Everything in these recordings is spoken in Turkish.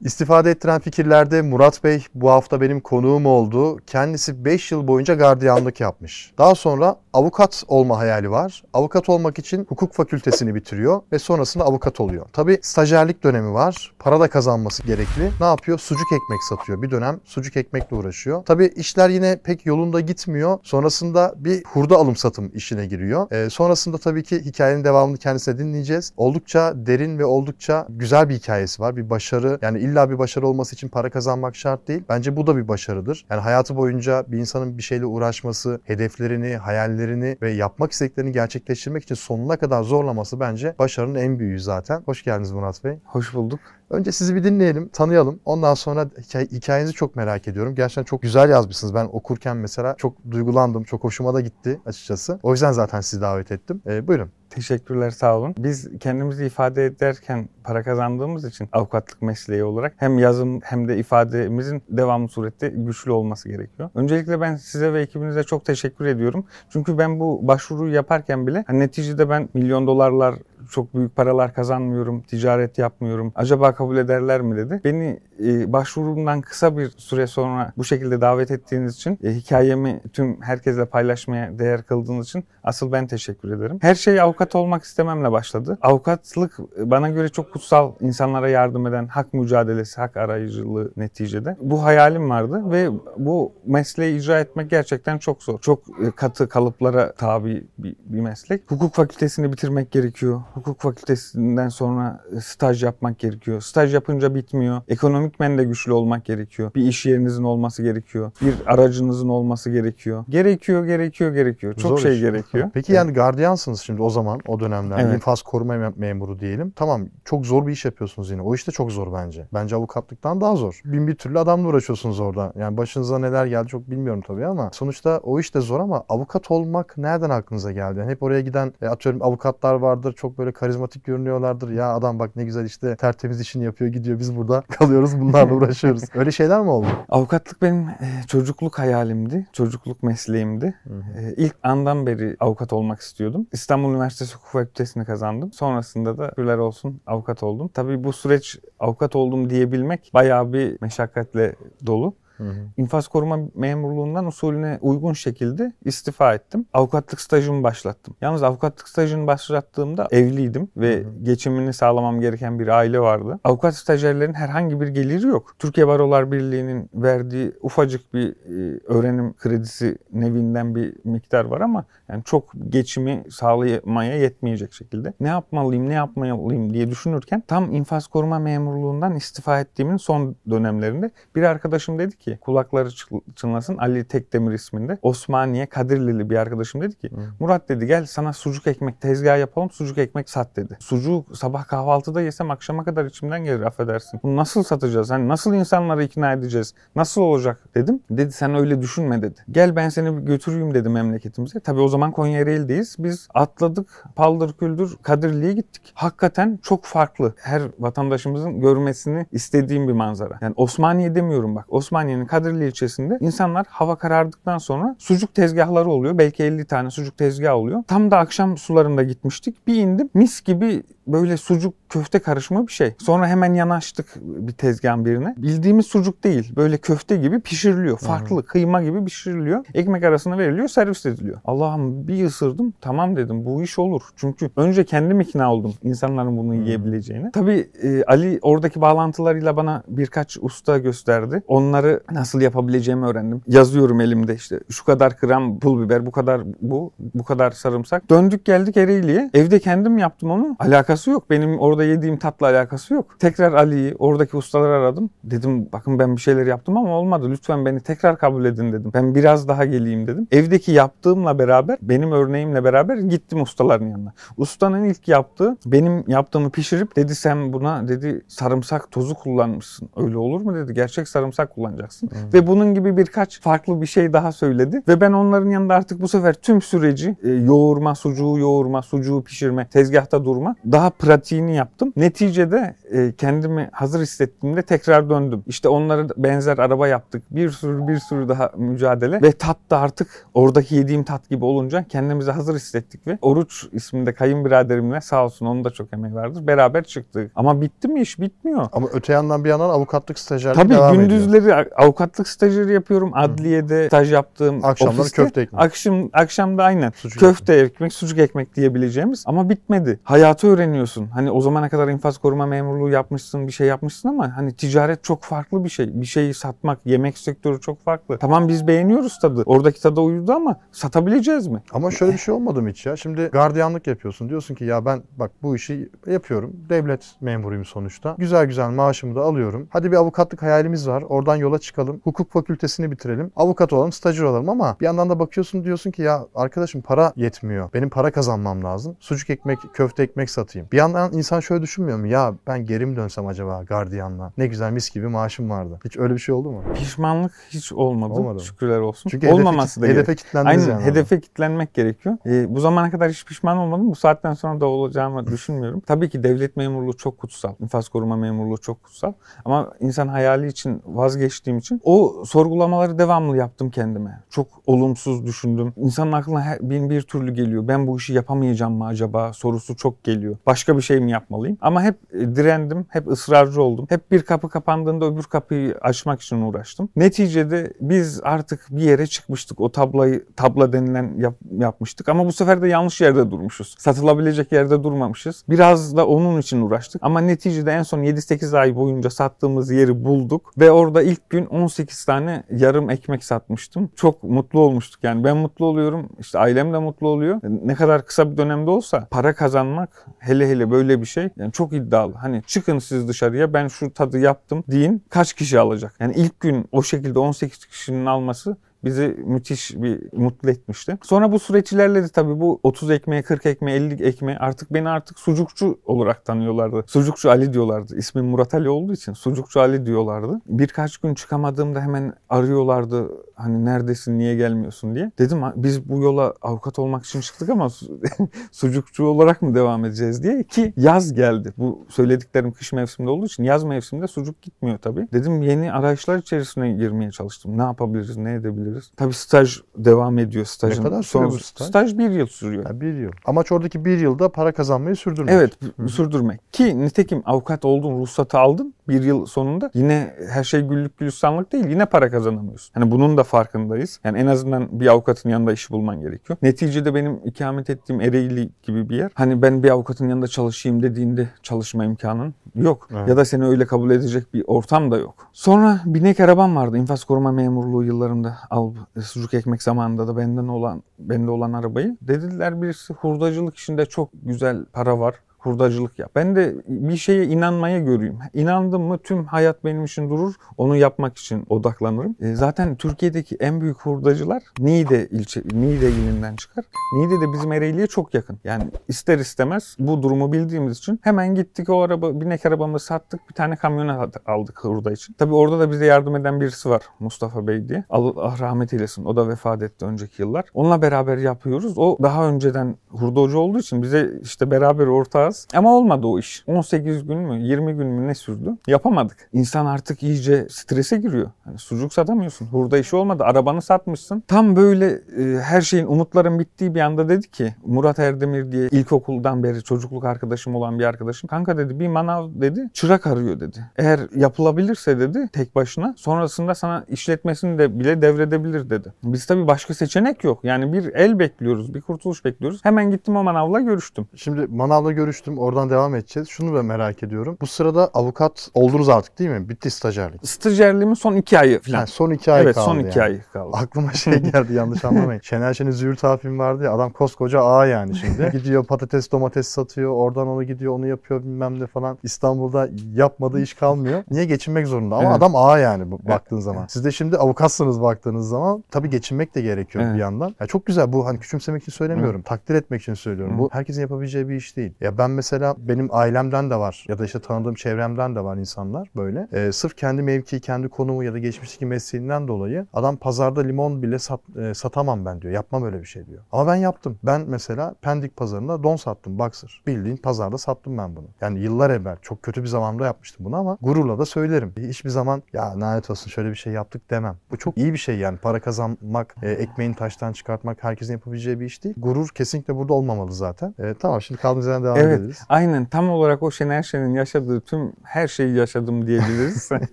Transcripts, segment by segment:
İstifade ettiren fikirlerde Murat Bey bu hafta benim konuğum oldu. Kendisi 5 yıl boyunca gardiyanlık yapmış. Daha sonra avukat olma hayali var. Avukat olmak için hukuk fakültesini bitiriyor ve sonrasında avukat oluyor. Tabi stajyerlik dönemi var. Para da kazanması gerekli. Ne yapıyor? Sucuk ekmek satıyor. Bir dönem sucuk ekmekle uğraşıyor. Tabi işler yine pek yolunda gitmiyor. Sonrasında bir hurda alım satım işine giriyor. Ee, sonrasında tabii ki hikayenin devamını kendisine dinleyeceğiz. Oldukça derin ve oldukça güzel bir hikayesi var. Bir başarı yani illa bir başarı olması için para kazanmak şart değil. Bence bu da bir başarıdır. Yani hayatı boyunca bir insanın bir şeyle uğraşması, hedeflerini, hayallerini ve yapmak istediklerini gerçekleştirmek için sonuna kadar zorlaması bence başarının en büyüğü zaten. Hoş geldiniz Murat Bey. Hoş bulduk. Önce sizi bir dinleyelim, tanıyalım. Ondan sonra hikayenizi çok merak ediyorum. Gerçekten çok güzel yazmışsınız. Ben okurken mesela çok duygulandım, çok hoşuma da gitti açıkçası. O yüzden zaten sizi davet ettim. Ee, buyurun. Teşekkürler sağ olun. Biz kendimizi ifade ederken para kazandığımız için avukatlık mesleği olarak hem yazım hem de ifademizin devamlı surette güçlü olması gerekiyor. Öncelikle ben size ve ekibinize çok teşekkür ediyorum. Çünkü ben bu başvuruyu yaparken bile hani neticede ben milyon dolarlar çok büyük paralar kazanmıyorum, ticaret yapmıyorum. Acaba kabul ederler mi dedi. Beni e, başvurumdan kısa bir süre sonra bu şekilde davet ettiğiniz için, e, hikayemi tüm herkesle paylaşmaya değer kıldığınız için asıl ben teşekkür ederim. Her şey avukat olmak istememle başladı. Avukatlık bana göre çok kutsal, insanlara yardım eden hak mücadelesi, hak arayıcılığı neticede. Bu hayalim vardı ve bu mesleği icra etmek gerçekten çok zor. Çok e, katı kalıplara tabi bir, bir meslek. Hukuk fakültesini bitirmek gerekiyor hukuk fakültesinden sonra e, staj yapmak gerekiyor. Staj yapınca bitmiyor. Ekonomikmen de güçlü olmak gerekiyor. Bir iş yerinizin olması gerekiyor. Bir aracınızın olması gerekiyor. Gerekiyor, gerekiyor, gerekiyor. Çok Zor şey iş. gerekiyor. Peki yani gardiyansınız şimdi o zaman o dönemler. Evet. İnfaz koruma memuru diyelim. Tamam çok zor bir iş yapıyorsunuz yine. O iş de çok zor bence. Bence avukatlıktan daha zor. Bin bir türlü adamla uğraşıyorsunuz orada. Yani başınıza neler geldi çok bilmiyorum tabii ama sonuçta o iş de zor ama avukat olmak nereden aklınıza geldi? Yani hep oraya giden e, atıyorum avukatlar vardır. Çok böyle böyle karizmatik görünüyorlardır. Ya adam bak ne güzel işte tertemiz işini yapıyor gidiyor biz burada kalıyoruz bunlarla uğraşıyoruz. Öyle şeyler mi oldu? Avukatlık benim e, çocukluk hayalimdi. Çocukluk mesleğimdi. E, ilk andan beri avukat olmak istiyordum. İstanbul Üniversitesi Hukuk Fakültesini kazandım. Sonrasında da şükürler olsun avukat oldum. Tabii bu süreç avukat oldum diyebilmek bayağı bir meşakkatle dolu. Hı hı. İnfaz koruma memurluğundan usulüne uygun şekilde istifa ettim. Avukatlık stajımı başlattım. Yalnız avukatlık stajını başlattığımda evliydim ve hı hı. geçimini sağlamam gereken bir aile vardı. Avukat stajyerlerin herhangi bir geliri yok. Türkiye Barolar Birliği'nin verdiği ufacık bir e, öğrenim kredisi nevinden bir miktar var ama yani çok geçimi sağlamaya yetmeyecek şekilde. Ne yapmalıyım, ne yapmalıyım diye düşünürken tam infaz koruma memurluğundan istifa ettiğimin son dönemlerinde bir arkadaşım dedi ki ki kulakları çınlasın Ali Tekdemir isminde Osmaniye Kadirlili bir arkadaşım dedi ki Hı. Murat dedi gel sana sucuk ekmek tezgah yapalım sucuk ekmek sat dedi. Sucuk sabah kahvaltıda yesem akşama kadar içimden gelir affedersin. Bunu nasıl satacağız? Hani nasıl insanları ikna edeceğiz? Nasıl olacak dedim. Dedi sen öyle düşünme dedi. Gel ben seni götüreyim dedi memleketimize. Tabi o zaman Konya Ereğli'deyiz. Biz atladık paldır küldür Kadirli'ye gittik. Hakikaten çok farklı. Her vatandaşımızın görmesini istediğim bir manzara. Yani Osmaniye demiyorum bak. Osmaniye Osmaniye'nin Kadirli ilçesinde insanlar hava karardıktan sonra sucuk tezgahları oluyor. Belki 50 tane sucuk tezgahı oluyor. Tam da akşam sularında gitmiştik. Bir indim mis gibi böyle sucuk köfte karışımı bir şey. Sonra hemen yanaştık bir tezgahın birine. Bildiğimiz sucuk değil. Böyle köfte gibi pişiriliyor. Farklı Hı-hı. kıyma gibi pişiriliyor. Ekmek arasına veriliyor, servis ediliyor. Allah'ım bir ısırdım. Tamam dedim bu iş olur. Çünkü önce kendim ikna oldum insanların bunu Hı-hı. yiyebileceğini. Tabii e, Ali oradaki bağlantılarıyla bana birkaç usta gösterdi. Onları nasıl yapabileceğimi öğrendim. Yazıyorum elimde işte şu kadar gram pul biber, bu kadar bu, bu kadar sarımsak. Döndük geldik Ereğli'ye. Evde kendim yaptım onu. Alakası yok. Benim orada yediğim tatla alakası yok. Tekrar Ali'yi, oradaki ustaları aradım. Dedim bakın ben bir şeyler yaptım ama olmadı. Lütfen beni tekrar kabul edin dedim. Ben biraz daha geleyim dedim. Evdeki yaptığımla beraber, benim örneğimle beraber gittim ustaların yanına. Ustanın ilk yaptığı benim yaptığımı pişirip dedi sen buna dedi sarımsak tozu kullanmışsın. Öyle olur mu dedi. Gerçek sarımsak kullanacaksın yapacaksın. Ve bunun gibi birkaç farklı bir şey daha söyledi. Ve ben onların yanında artık bu sefer tüm süreci e, yoğurma, sucuğu yoğurma, sucuğu pişirme, tezgahta durma daha pratiğini yaptım. Neticede e, kendimi hazır hissettiğimde tekrar döndüm. İşte onları benzer araba yaptık. Bir sürü bir sürü daha mücadele ve tat da artık oradaki yediğim tat gibi olunca kendimizi hazır hissettik ve Oruç isminde kayınbiraderimle sağ olsun onun da çok emeği vardır. Beraber çıktık. Ama bitti mi iş? Bitmiyor. Ama öte yandan bir yandan avukatlık stajyerliği Tabii devam ediyor. gündüzleri avukatlık stajyeri yapıyorum. Adliyede staj yaptığım Akşamları ofiste. köfte ekmek. Akşam, akşamda aynen. Sucuk köfte ekmek, sucuk ekmek diyebileceğimiz ama bitmedi. Hayatı öğreniyorsun. Hani o zamana kadar infaz koruma memurluğu yapmışsın, bir şey yapmışsın ama hani ticaret çok farklı bir şey. Bir şeyi satmak, yemek sektörü çok farklı. Tamam biz beğeniyoruz tadı. Oradaki tada uyudu ama satabileceğiz mi? Ama şöyle bir şey olmadı mı hiç ya? Şimdi gardiyanlık yapıyorsun. Diyorsun ki ya ben bak bu işi yapıyorum. Devlet memuruyum sonuçta. Güzel güzel maaşımı da alıyorum. Hadi bir avukatlık hayalimiz var. Oradan yola çıkalım. Hukuk fakültesini bitirelim. Avukat olalım, stajyer olalım ama bir yandan da bakıyorsun diyorsun ki ya arkadaşım para yetmiyor. Benim para kazanmam lazım. Sucuk ekmek, köfte ekmek satayım. Bir yandan insan şöyle düşünmüyor mu? Ya ben geri mi dönsem acaba gardiyanla? Ne güzel mis gibi maaşım vardı. Hiç öyle bir şey oldu mu? Pişmanlık hiç olmadı. Olmadı? Şükürler olsun. Çünkü hedefe, Olmaması da hedefe kilitlendiniz Aynen yani. hedefe kilitlenmek gerekiyor. Ee, bu zamana kadar hiç pişman olmadım. Bu saatten sonra da olacağımı düşünmüyorum. Tabii ki devlet memurluğu çok kutsal. İnfaz koruma memurluğu çok kutsal. Ama insan hayali için vazgeçtiğim için o sorgulamaları devamlı yaptım kendime. Çok olumsuz düşündüm. İnsanın aklına her, bin bir türlü geliyor. Ben bu işi yapamayacağım mı acaba sorusu çok geliyor. Başka bir şey mi yapmalıyım? Ama hep e, direndim. Hep ısrarcı oldum. Hep bir kapı kapandığında öbür kapıyı açmak için uğraştım. Neticede biz artık bir yere çıkmıştık. O tablayı tabla denilen yap- yapmıştık ama bu sefer de yanlış yerde durmuşuz. Satılabilecek yerde durmamışız. Biraz da onun için uğraştık ama neticede en son 7-8 ay boyunca sattığımız yeri bulduk ve orada ilk gün 18 tane yarım ekmek satmıştım. Çok mutlu olmuştuk yani. Ben mutlu oluyorum. işte ailem de mutlu oluyor. Ne kadar kısa bir dönemde olsa para kazanmak hele hele böyle bir şey yani çok iddialı. Hani çıkın siz dışarıya ben şu tadı yaptım deyin kaç kişi alacak? Yani ilk gün o şekilde 18 kişinin alması bizi müthiş bir mutlu etmişti. Sonra bu süreç ilerledi tabii. Bu 30 ekmeğe, 40 ekmeğe, 50 ekmeğe artık beni artık sucukçu olarak tanıyorlardı. Sucukçu Ali diyorlardı. İsmim Murat Ali olduğu için sucukçu Ali diyorlardı. Birkaç gün çıkamadığımda hemen arıyorlardı. Hani neredesin, niye gelmiyorsun diye. Dedim biz bu yola avukat olmak için çıktık ama su- sucukçu olarak mı devam edeceğiz diye ki yaz geldi. Bu söylediklerim kış mevsiminde olduğu için yaz mevsiminde sucuk gitmiyor tabii. Dedim yeni arayışlar içerisine girmeye çalıştım. Ne yapabiliriz, ne edebiliriz? Tabii staj devam ediyor stajın. kadar sürüyor son- bu staj? Staj bir yıl sürüyor. Ya bir yıl. Amaç oradaki bir yılda para kazanmayı sürdürmek. Evet sürdürmek. Ki nitekim avukat oldun ruhsatı aldın bir yıl sonunda yine her şey güllük gülistanlık değil yine para kazanamıyorsun. Hani bunun da farkındayız. Yani en azından bir avukatın yanında iş bulman gerekiyor. Neticede benim ikamet ettiğim Ereğli gibi bir yer. Hani ben bir avukatın yanında çalışayım dediğinde çalışma imkanın yok. Evet. Ya da seni öyle kabul edecek bir ortam da yok. Sonra binek arabam vardı. İnfaz koruma memurluğu yıllarında al sucuk ekmek zamanında da benden olan bende olan arabayı. Dediler birisi hurdacılık işinde çok güzel para var. Hurdacılık yap. Ben de bir şeye inanmaya göreyim. İnandım mı tüm hayat benim için durur. Onu yapmak için odaklanırım. E, zaten Türkiye'deki en büyük hurdacılar Niğde ilçe, Niğde ilinden çıkar. Niğde de bizim Ereğli'ye çok yakın. Yani ister istemez bu durumu bildiğimiz için hemen gittik o araba, binek arabamızı sattık. Bir tane kamyonet aldık hurda için. Tabii orada da bize yardım eden birisi var. Mustafa Bey diye. Allah rahmet eylesin. O da vefat etti önceki yıllar. Onunla beraber yapıyoruz. O daha önceden hurdacı olduğu için bize işte beraber ortağız. Ama olmadı o iş. 18 gün mü 20 gün mü ne sürdü? Yapamadık. İnsan artık iyice strese giriyor. Hani sucuk satamıyorsun. Hurda işi olmadı. Arabanı satmışsın. Tam böyle e, her şeyin umutların bittiği bir anda dedi ki Murat Erdemir diye ilkokuldan beri çocukluk arkadaşım olan bir arkadaşım. Kanka dedi bir manav dedi çırak arıyor dedi. Eğer yapılabilirse dedi tek başına sonrasında sana işletmesini de bile devredebilir dedi. Biz tabii başka seçenek yok. Yani bir el bekliyoruz, bir kurtuluş bekliyoruz. Hemen gittim o manavla görüştüm. Şimdi manavla görüştüm. Oradan devam edeceğiz. Şunu ben merak ediyorum. Bu sırada avukat oldunuz artık değil mi? Bitti stajyerlik. Stajyerliğimin son iki ayı falan. Yani son iki ay evet kaldı son iki yani. ay kaldı. Aklıma şey geldi yanlış anlamayın. Şener Şen'in Züğürt film vardı ya adam koskoca ağa yani şimdi. gidiyor patates domates satıyor oradan onu gidiyor onu yapıyor bilmem ne falan. İstanbul'da yapmadığı iş kalmıyor. Niye geçinmek zorunda ama Evet. adam ağa yani baktığın zaman. Siz de şimdi avukatsınız baktığınız zaman tabii geçinmek de gerekiyor Evet. bir yandan. Ya çok güzel bu hani küçümsemek için söylemiyorum. Takdir etmek için söylüyorum. Bu herkesin yapabileceği bir iş değil. Ya ben Ben mesela benim ailemden de var ya da işte tanıdığım çevremden de var insanlar böyle. E, sırf kendi mevkii, kendi konumu ya da geçmişteki mesleğinden dolayı adam pazarda limon bile sat, e, satamam ben diyor. Yapmam öyle bir şey diyor. Ama ben yaptım. Ben mesela Pendik pazarında don sattım boxer. Bildiğin pazarda sattım ben bunu. Yani yıllar evvel çok kötü bir zamanda yapmıştım bunu ama gururla da söylerim. Hiçbir zaman ya lanet olsun şöyle bir şey yaptık demem. Bu çok iyi bir şey yani. Para kazanmak, e, ekmeğini taştan çıkartmak herkesin yapabileceği bir iş değil. Gurur kesinlikle burada olmamalı zaten. E, tamam şimdi kaldığımız yerden devam Evet, ederiz. aynen tam olarak o Şener Şen'in yaşadığı tüm her şeyi yaşadım diyebiliriz.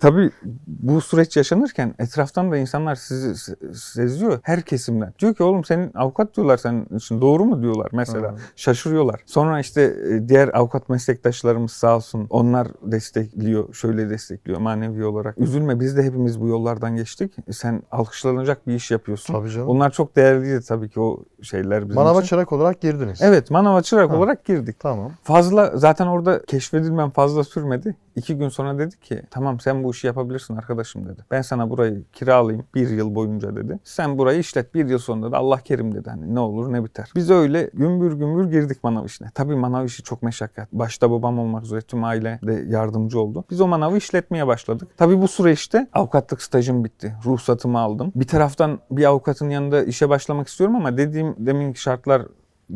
Tabii bu süreç yaşanırken etraftan da insanlar sizi se- seziyor her kesimden. Diyor ki oğlum senin avukat diyorlar senin için doğru mu diyorlar mesela. Hı. Şaşırıyorlar. Sonra işte e, diğer avukat meslektaşlarımız sağ olsun onlar destekliyor, şöyle destekliyor manevi olarak. Üzülme biz de hepimiz bu yollardan geçtik. Sen alkışlanacak bir iş yapıyorsun. Tabii canım. Onlar çok değerliydi tabii ki o şeyler bizim Manava için. çırak olarak girdiniz. Evet manava çırak Ha. olarak girdik. Tamam. Fazla zaten orada keşfedilmem fazla sürmedi. İki gün sonra dedi ki tamam sen bu işi yapabilirsin arkadaşım dedi. Ben sana burayı kiralayayım bir yıl boyunca dedi. Sen burayı işlet bir yıl sonra da Allah kerim dedi. Hani ne olur ne biter. Biz öyle gümbür gümbür girdik manav işine. Tabii manav işi çok meşakkat. Başta babam olmak üzere tüm aile de yardımcı oldu. Biz o manavı işletmeye başladık. Tabii bu süreçte avukatlık stajım bitti. Ruhsatımı aldım. Bir taraftan bir avukatın yanında işe başlamak istiyorum ama dediğim deminki şartlar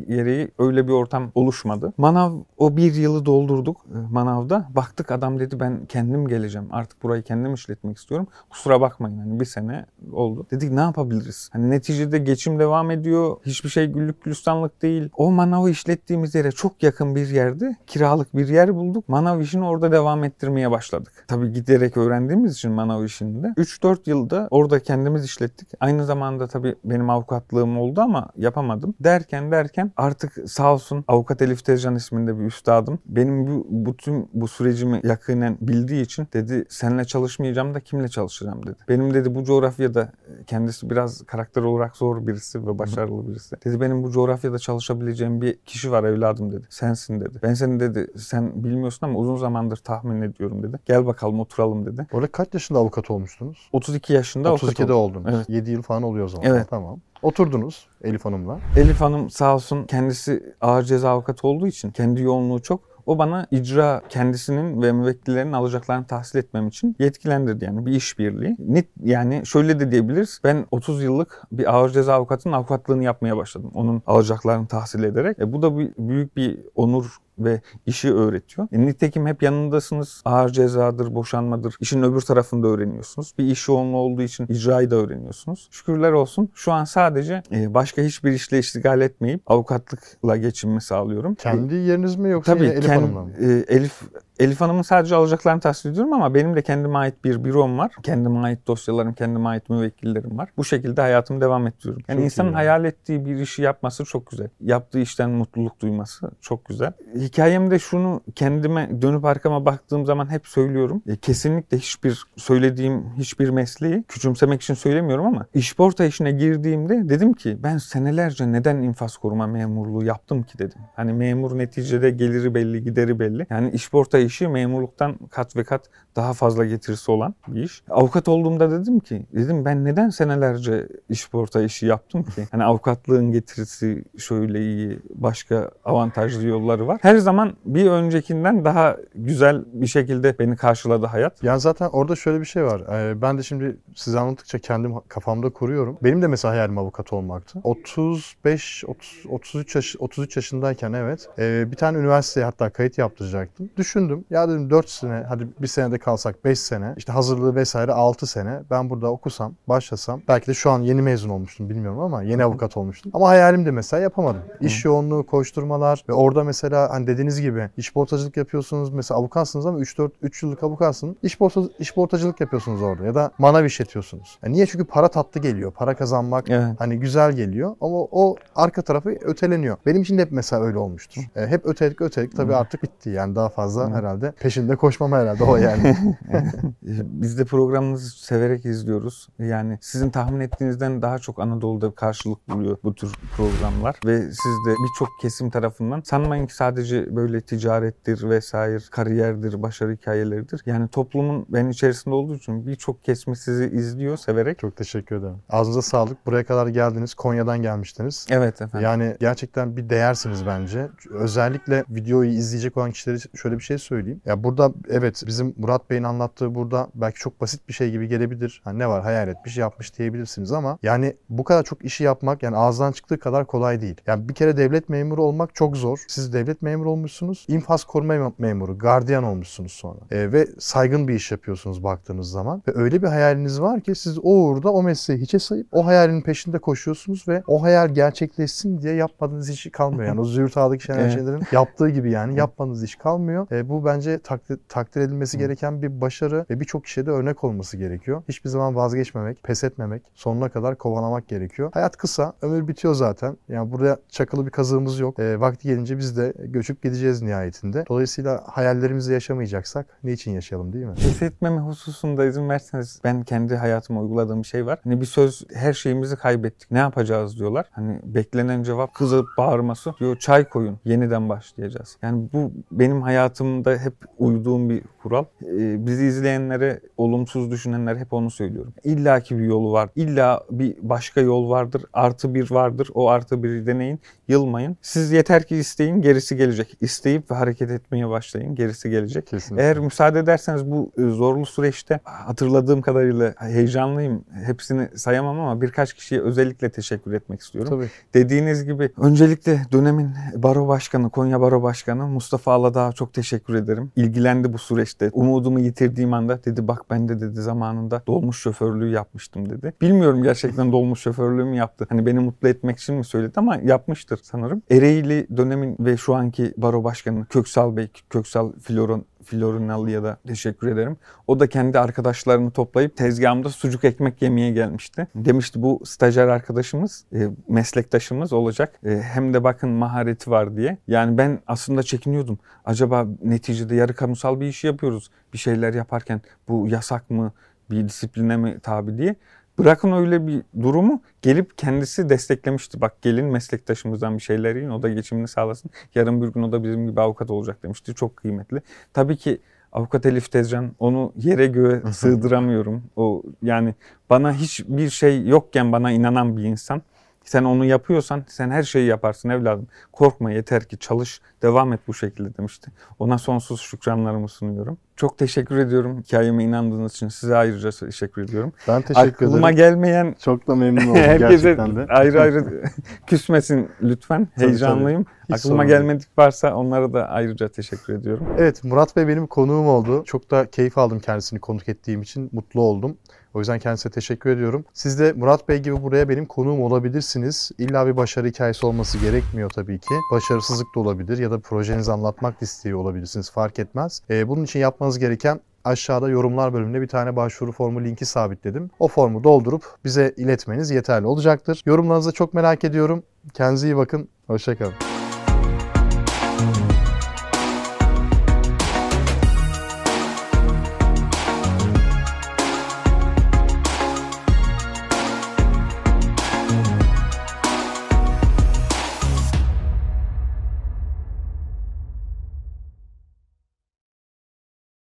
gereği öyle bir ortam oluşmadı. Manav o bir yılı doldurduk e, manavda. Baktık adam dedi ben kendim geleceğim. Artık burayı kendim işletmek istiyorum. Kusura bakmayın hani bir sene oldu. Dedik ne yapabiliriz? Hani neticede geçim devam ediyor. Hiçbir şey güllük gülistanlık değil. O manavı işlettiğimiz yere çok yakın bir yerde kiralık bir yer bulduk. Manav işini orada devam ettirmeye başladık. Tabii giderek öğrendiğimiz için manav işinde 3-4 yılda orada kendimiz işlettik. Aynı zamanda tabii benim avukatlığım oldu ama yapamadım. Derken derken artık sağ olsun avukat Elif Tezcan isminde bir üstadım. Benim bu bütün bu sürecimi yakinen bildiği için dedi seninle çalışmayacağım da kimle çalışacağım dedi. Benim dedi bu coğrafyada e, kendisi biraz karakter olarak zor birisi ve başarılı birisi. Dedi benim bu coğrafyada çalışabileceğim bir kişi var evladım dedi. Sensin dedi. Ben seni dedi sen bilmiyorsun ama uzun zamandır tahmin ediyorum dedi. Gel bakalım oturalım dedi. Orada kaç yaşında avukat olmuştunuz? 32 yaşında avukat 32'de oldum. oldunuz. Evet. 7 yıl falan oluyor o zaman. Evet. Tamam. Oturdunuz Elif Hanım'la. Elif Hanım sağ olsun kendisi ağır ceza avukatı olduğu için kendi yoğunluğu çok. O bana icra kendisinin ve müvekkillerinin alacaklarını tahsil etmem için yetkilendirdi yani bir işbirliği. Net yani şöyle de diyebiliriz. Ben 30 yıllık bir ağır ceza avukatının avukatlığını yapmaya başladım. Onun alacaklarını tahsil ederek. E, bu da bir, büyük bir onur ve işi öğretiyor. E, nitekim hep yanındasınız. Ağır cezadır, boşanmadır. İşin öbür tarafında öğreniyorsunuz. Bir iş yoğunluğu olduğu için icrayı da öğreniyorsunuz. Şükürler olsun. Şu an sadece e, başka hiçbir işle iştigal etmeyip avukatlıkla geçimimi sağlıyorum. Kendi yeriniz mi yoksa Tabii yine Elif kend- Hanım'la mı? e, Elif Elif Hanım'ın sadece alacaklarını tahsil ediyorum ama benim de kendime ait bir bürom var. Kendime ait dosyalarım, kendime ait müvekkillerim var. Bu şekilde hayatımı devam ettiriyorum. Yani Çok insanın iyi. hayal ettiği bir işi yapması çok güzel. Yaptığı işten mutluluk duyması çok güzel. Hikayemde şunu kendime dönüp arkama baktığım zaman hep söylüyorum. E, kesinlikle hiçbir söylediğim hiçbir mesleği küçümsemek için söylemiyorum ama işporta işine girdiğimde dedim ki ben senelerce neden infaz koruma memurluğu yaptım ki dedim. Hani memur neticede geliri belli, gideri belli. Yani işporta işi memurluktan kat ve kat daha fazla getirisi olan bir iş. Avukat olduğumda dedim ki dedim ben neden senelerce işporta işi yaptım ki? Hani avukatlığın getirisi şöyle iyi, başka avantajlı yolları var. Her zaman bir öncekinden daha güzel bir şekilde beni karşıladı hayat. Yani zaten orada şöyle bir şey var. Ee, ben de şimdi size anlattıkça kendim kafamda kuruyorum. Benim de mesela hayalim avukat olmaktı. 35 30, 33 yaş 33 yaşındayken evet. ee, bir tane üniversiteye hatta kayıt yaptıracaktım. Düşündüm. Ya dedim 4 sene hadi bir senede kalsak 5 sene. işte hazırlığı vesaire 6 sene. Ben burada okusam, başlasam belki de şu an yeni mezun olmuştum bilmiyorum ama yeni avukat olmuştum. Ama hayalim de mesela yapamadım. İş yoğunluğu, koşturmalar ve orada mesela hani dediğiniz gibi iş portacılık yapıyorsunuz. Mesela avukatsınız ama 3 4 3 yıllık avukatsınız. İş porta, iş portacılık yapıyorsunuz orada ya da manav işletiyorsunuz. Yani niye? Çünkü para tatlı geliyor. Para kazanmak Evet. hani güzel geliyor ama o arka tarafı öteleniyor. Benim için de hep mesela öyle olmuştur. E, hep ötelik ötelik tabii artık bitti yani daha fazla herhalde peşinde koşmam herhalde o yani. Biz de programınızı severek izliyoruz. Yani sizin tahmin ettiğinizden daha çok Anadolu'da karşılık buluyor bu tür programlar. Ve siz de birçok kesim tarafından sanmayın ki sadece böyle ticarettir vesaire, kariyerdir, başarı hikayeleridir. Yani toplumun ben içerisinde olduğu için birçok kesme sizi izliyor severek. Çok teşekkür ederim. Ağzınıza sağlık. Buraya kadar geldiniz. Konya'dan gelmiştiniz. Evet efendim. Yani gerçekten bir değersiniz bence. Özellikle videoyu izleyecek olan kişilere şöyle bir şey söyleyeyim. Ya burada evet bizim Murat Bey'in anlattığı burada belki çok basit bir şey gibi gelebilir. Hani ne var hayal etmiş yapmış diyebilirsiniz ama yani bu kadar çok işi yapmak yani ağızdan çıktığı kadar kolay değil. Yani bir kere devlet memuru olmak çok zor. Siz devlet memuru olmuşsunuz. İnfaz koruma memuru, gardiyan olmuşsunuz sonra. E, ve saygın bir iş yapıyorsunuz baktığınız zaman. Ve öyle bir hayaliniz var ki siz o uğurda o mesleği hiçe sayıp o hayalin peşinde koşuyorsunuz ve o hayal gerçekleşsin diye yapmadığınız işi kalmıyor. Yani o züğürt ağdaki şeyler şeylerin yaptığı gibi yani yapmadığınız iş kalmıyor. E, bu bence takdir, takdir edilmesi gereken bir başarı ve birçok kişiye de örnek olması gerekiyor. Hiçbir zaman vazgeçmemek, pes etmemek, sonuna kadar kovalamak gerekiyor. Hayat kısa, ömür bitiyor zaten. Yani burada çakılı bir kazığımız yok. E, vakti gelince biz de göçüp gideceğiz nihayetinde. Dolayısıyla hayallerimizi yaşamayacaksak niçin yaşayalım değil mi? Pes etmeme hususunda izin verseniz ben kendi hayatıma uyguladığım bir şey var. Hani bir söz her şeyimizi kaybettik. Ne yapacağız diyorlar. Hani beklenen cevap kızıp bağırması. Diyor çay koyun. Yeniden başlayacağız. Yani bu benim hayatımda hep uyduğum bir kural. Ee, bizi izleyenlere, olumsuz düşünenlere hep onu söylüyorum. İlla ki bir yolu var. İlla bir başka yol vardır. Artı bir vardır. O artı biri deneyin. Yılmayın. Siz yeter ki isteyin gerisi gelecek. İsteyip ve hareket etmeye başlayın. Gerisi gelecek. Kesinlikle. Eğer müsaade ederseniz bu e, zorlu süreçte hatırladığım kadarıyla heyecanlıyım. Hepsini sayamam ama birkaç kişiye özellikle teşekkür etmek istiyorum. Tabii. Dediğiniz gibi öncelikle dönemin baro başkanı, Konya Baro Başkanı Mustafa Aladağ'a çok teşekkür ederim. İlgilendi bu süreçte. Umudumu yitirdiğim anda dedi bak ben de dedi zamanında dolmuş şoförlüğü yapmıştım dedi. Bilmiyorum gerçekten dolmuş şoförlüğü mü yaptı. Hani beni mutlu etmek için mi söyledi ama yapmıştır sanırım. Ereğli dönemin ve şu anki baro başkanı Köksal Bey, Köksal Floron Florinalli'ye da teşekkür ederim. O da kendi arkadaşlarını toplayıp tezgahımda sucuk ekmek yemeye gelmişti. Demişti bu stajyer arkadaşımız, e, meslektaşımız olacak. E, hem de bakın mahareti var diye. Yani ben aslında çekiniyordum. Acaba neticede yarı kamusal bir işi yapıyoruz. Bir şeyler yaparken bu yasak mı, bir disipline mi tabi diye. Bırakın öyle bir durumu gelip kendisi desteklemişti. Bak gelin meslektaşımızdan bir şeyler yiyin o da geçimini sağlasın. Yarın bir gün o da bizim gibi avukat olacak demişti. Çok kıymetli. Tabii ki Avukat Elif Tezcan onu yere göğe sığdıramıyorum. O yani bana hiçbir şey yokken bana inanan bir insan. Sen onu yapıyorsan sen her şeyi yaparsın evladım. Korkma yeter ki çalış, devam et bu şekilde demişti. Ona sonsuz şükranlarımı sunuyorum. Çok teşekkür ediyorum hikayeme inandığınız için. Size ayrıca teşekkür ediyorum. Ben teşekkür Aklıma ederim. gelmeyen Çok da memnun oldum herkese gerçekten de. ayrı ayrı küsmesin lütfen. Tabii, Heyecanlıyım. Hiç Aklıma gelmedik varsa onlara da ayrıca teşekkür ediyorum. Evet Murat Bey benim konuğum oldu. Çok da keyif aldım kendisini konuk ettiğim için. Mutlu oldum. O yüzden kendisine teşekkür ediyorum. Siz de Murat Bey gibi buraya benim konuğum olabilirsiniz. İlla bir başarı hikayesi olması gerekmiyor tabii ki. Başarısızlık da olabilir ya da projenizi anlatmak istiyor olabilirsiniz. Fark etmez. Ee, bunun için yapmanız gereken aşağıda yorumlar bölümünde bir tane başvuru formu linki sabitledim. O formu doldurup bize iletmeniz yeterli olacaktır. Yorumlarınızı çok merak ediyorum. Kendinize iyi bakın. Hoşçakalın.